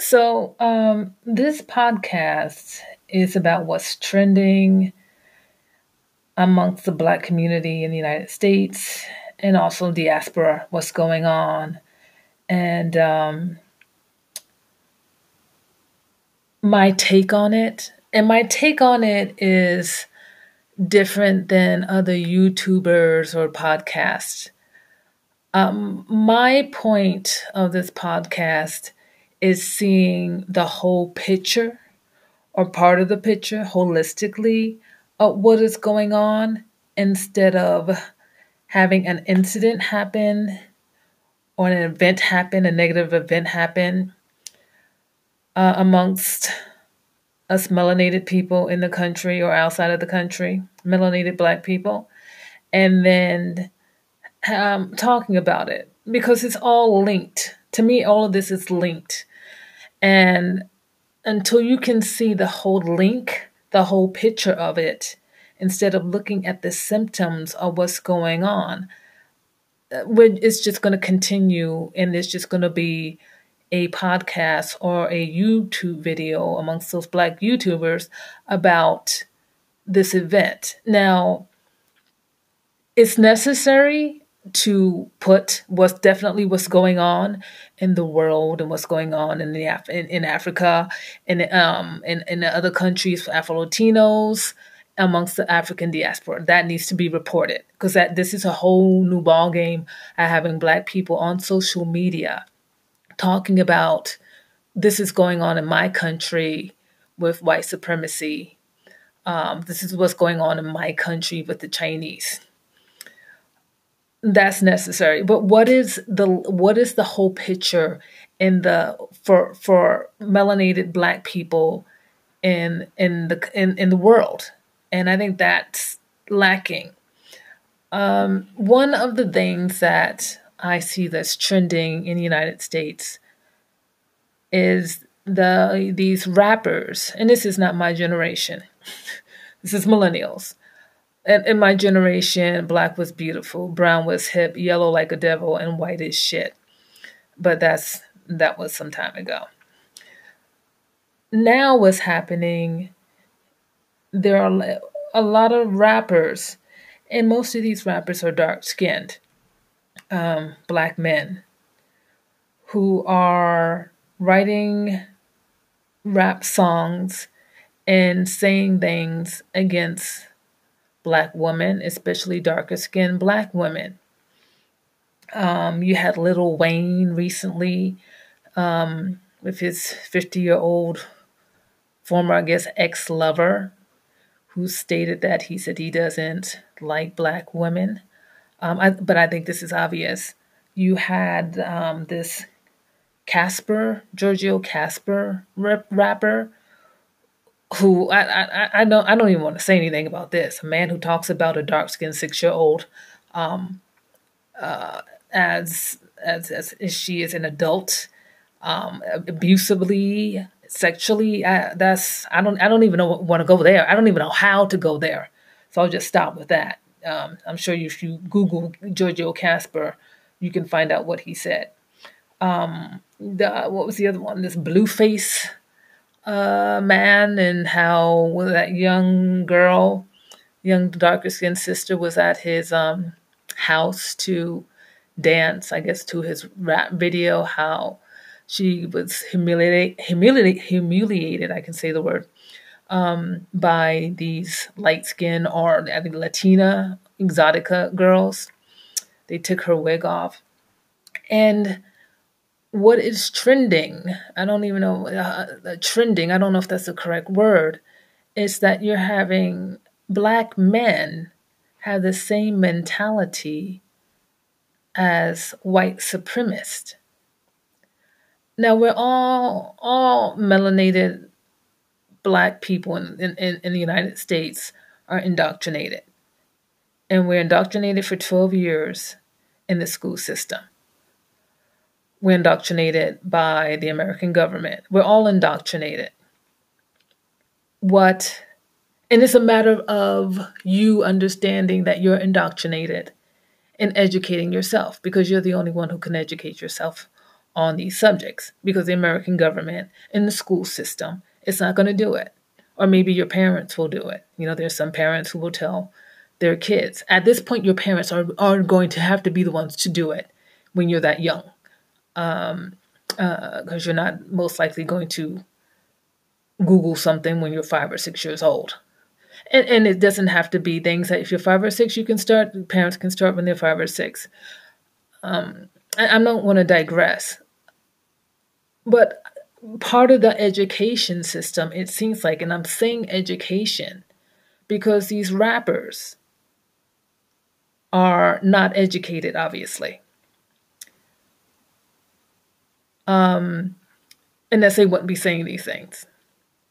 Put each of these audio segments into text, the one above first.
So, um, this podcast is about what's trending amongst the Black community in the United States and also diaspora, what's going on. And um, my take on it. And my take on it is different than other YouTubers or podcasts. Um, my point of this podcast is seeing the whole picture or part of the picture holistically of what is going on instead of having an incident happen or an event happen, a negative event happen uh, amongst us melanated people in the country or outside of the country, melanated black people, and then um, talking about it because it's all linked. To me, all of this is linked. And until you can see the whole link, the whole picture of it, instead of looking at the symptoms of what's going on, uh, it's just going to continue and it's just going to be a podcast or a YouTube video amongst those black YouTubers about this event. Now, it's necessary to put what's definitely what's going on in the world and what's going on in the Af- in, in Africa and um in, in other countries for Afro Latinos amongst the African diaspora. That needs to be reported because that this is a whole new ball game at having black people on social media talking about this is going on in my country with white supremacy. Um, this is what's going on in my country with the Chinese that's necessary. But what is the what is the whole picture in the for for melanated black people in in the in, in the world? And i think that's lacking. Um, one of the things that i see that's trending in the united states is the these rappers and this is not my generation this is millennials in, in my generation, black was beautiful, brown was hip, yellow like a devil, and white is shit. But that's that was some time ago. Now, what's happening? There are a lot of rappers, and most of these rappers are dark skinned, um, black men who are writing rap songs and saying things against black women, especially darker skinned black women. Um, you had Lil Wayne recently um, with his 50 year old former, I guess, ex lover who stated that he said he doesn't like black women. Um, I, but I think this is obvious. You had um, this Casper, Giorgio Casper rapper who I, I I don't I don't even want to say anything about this. A man who talks about a dark skinned six year old um, uh, as, as as she is an adult, um, abusively, sexually. I, that's I don't I don't even know want to go there. I don't even know how to go there. So I'll just stop with that. Um, I'm sure if you Google Giorgio Casper, you can find out what he said. Um, the, what was the other one? This Blueface uh, man and how that young girl, young darker skinned sister, was at his um, house to dance, I guess, to his rap video, how she was humiliated, humiliated, humiliated I can say the word, um, by these light skinned or I think Latina exotica girls. They took her wig off. And what is trending, I don't even know, uh, uh, trending, I don't know if that's the correct word, is that you're having black men have the same mentality as white supremacists. Now we're all all melanated black people in, in, in the United States are indoctrinated. And we're indoctrinated for 12 years in the school system we're indoctrinated by the American government. We're all indoctrinated. What, and it's a matter of you understanding that you're indoctrinated and educating yourself because you're the only one who can educate yourself on these subjects because the American government and the school system is not going to do it. Or maybe your parents will do it. You know, there's some parents who will tell their kids. At this point, your parents are, are going to have to be the ones to do it when you're that young. Um, because uh, you're not most likely going to Google something when you're five or six years old. And, and it doesn't have to be things that if you're five or six, you can start, parents can start when they're five or six. Um, I, I don't want to digress, but part of the education system, it seems like, and I'm saying education because these rappers are not educated, obviously. Um, and that they wouldn't be saying these things.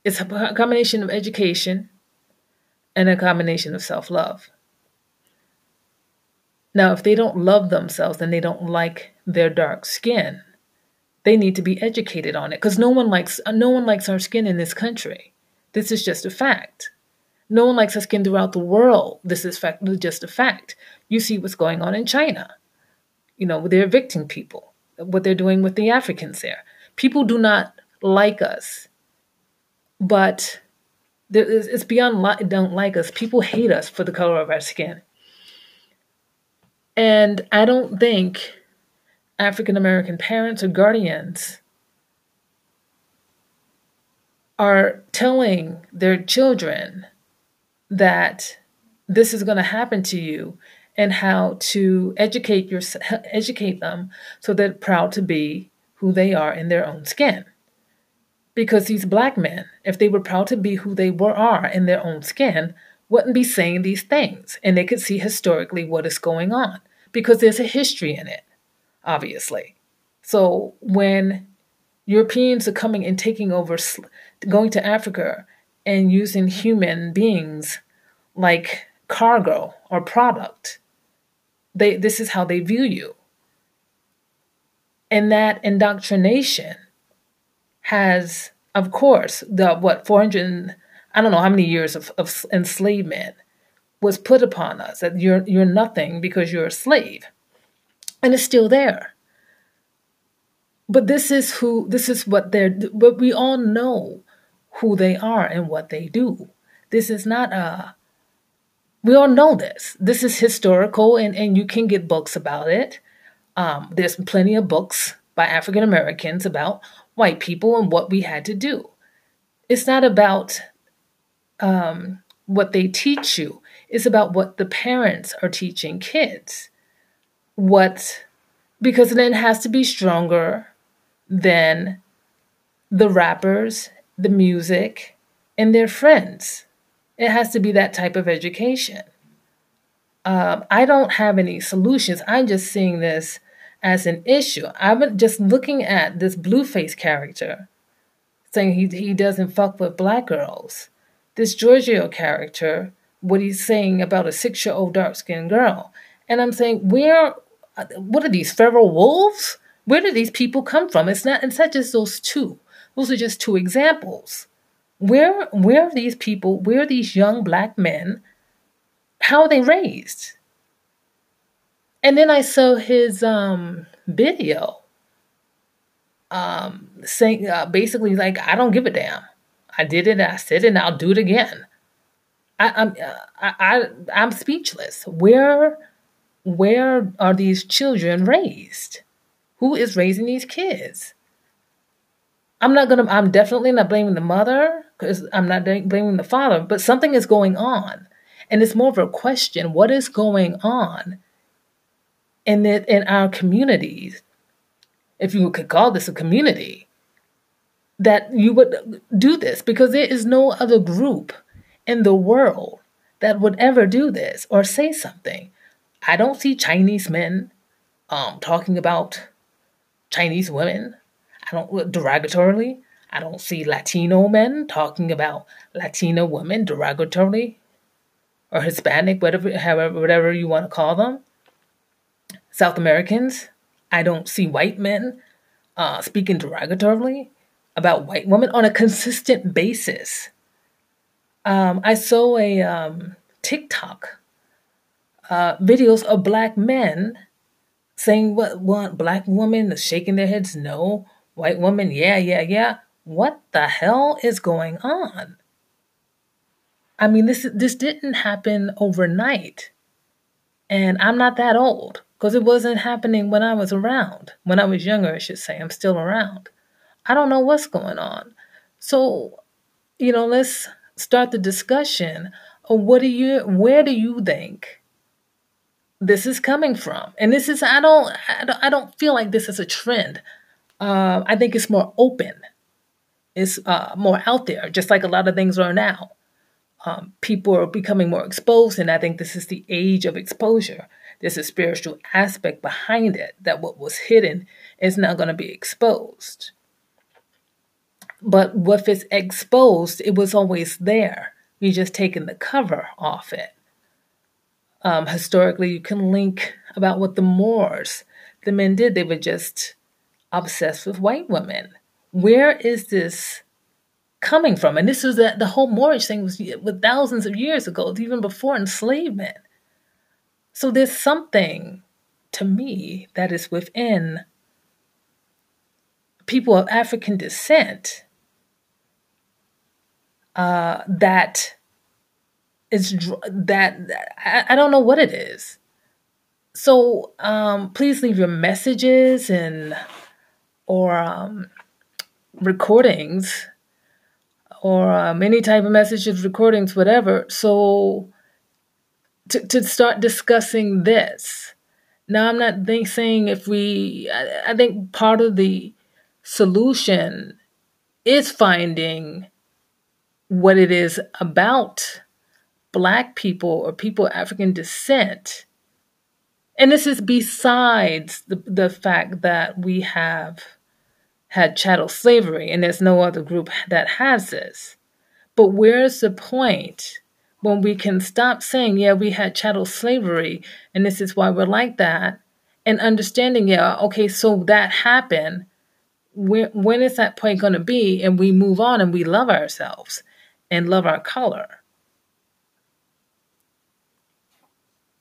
It's a combination of education and a combination of self love. Now, if they don't love themselves and they don't like their dark skin, they need to be educated on it because no one likes no one likes our skin in this country. This is just a fact. No one likes our skin throughout the world. This is fact, just a fact. You see what's going on in China. You know, they're evicting people. What they're doing with the Africans there. People do not like us, but it's beyond li- don't like us. People hate us for the color of our skin. And I don't think African American parents or guardians are telling their children that this is going to happen to you and how to educate your educate them so they're proud to be who they are in their own skin. Because these black men if they were proud to be who they were are in their own skin wouldn't be saying these things and they could see historically what is going on because there's a history in it obviously. So when europeans are coming and taking over going to africa and using human beings like cargo or product. They this is how they view you. And that indoctrination has of course the what 400 i don't know how many years of, of enslavement was put upon us that you're you're nothing because you're a slave. And it's still there. But this is who this is what they're but we all know who they are and what they do. This is not a we all know this. This is historical and and you can get books about it. Um, there's plenty of books by african americans about white people and what we had to do. It's not about um, what they teach you. It's about what the parents are teaching kids. What because then it has to be stronger than the rappers, the music, and their friends. It has to be that type of education. Um, I don't have any solutions. I'm just seeing this as an issue. I'm just looking at this Blueface character saying he, he doesn't fuck with black girls. This Giorgio character, what he's saying about a six year old dark skinned girl. And I'm saying, where, what are these feral wolves? Where do these people come from? It's not, it's not just those two. Those are just two examples. Where, where are these people? Where are these young black men? How are they raised? And then I saw his um, video um, saying uh, basically like, I don't give a damn. I did it. I said it. and I'll do it again. I, I'm I, I I'm speechless. Where where are these children raised? Who is raising these kids? I'm not gonna. I'm definitely not blaming the mother because I'm not blaming the father. But something is going on, and it's more of a question: What is going on in it in our communities? If you could call this a community, that you would do this because there is no other group in the world that would ever do this or say something. I don't see Chinese men um, talking about Chinese women. I don't derogatorily. I don't see Latino men talking about Latina women derogatorily, or Hispanic, whatever, however, whatever you want to call them. South Americans. I don't see white men uh, speaking derogatorily about white women on a consistent basis. Um, I saw a um, TikTok uh, videos of black men saying what what black women are shaking their heads no, white woman yeah yeah yeah. What the hell is going on? I mean this this didn't happen overnight. And I'm not that old because it wasn't happening when I was around. When I was younger, I should say. I'm still around. I don't know what's going on. So, you know, let's start the discussion what do you where do you think this is coming from? And this is I don't I don't, I don't feel like this is a trend. Uh, I think it's more open. It's uh, more out there, just like a lot of things are now. Um, people are becoming more exposed, and I think this is the age of exposure. There's a spiritual aspect behind it that what was hidden is now going to be exposed. But if it's exposed, it was always there. You just taking the cover off it. Um, historically, you can link about what the Moors, the men did. They were just obsessed with white women. Where is this coming from? And this was the, the whole Moorish thing was with thousands of years ago, even before enslavement. So there's something to me that is within people of African descent uh, that is that I, I don't know what it is. So um, please leave your messages and or um, recordings or um, any type of messages, recordings, whatever. So to, to start discussing this. Now, I'm not think, saying if we, I, I think part of the solution is finding what it is about Black people or people of African descent. And this is besides the, the fact that we have had chattel slavery, and there's no other group that has this. But where's the point when we can stop saying, yeah, we had chattel slavery, and this is why we're like that, and understanding, yeah, okay, so that happened. When, when is that point going to be? And we move on and we love ourselves and love our color.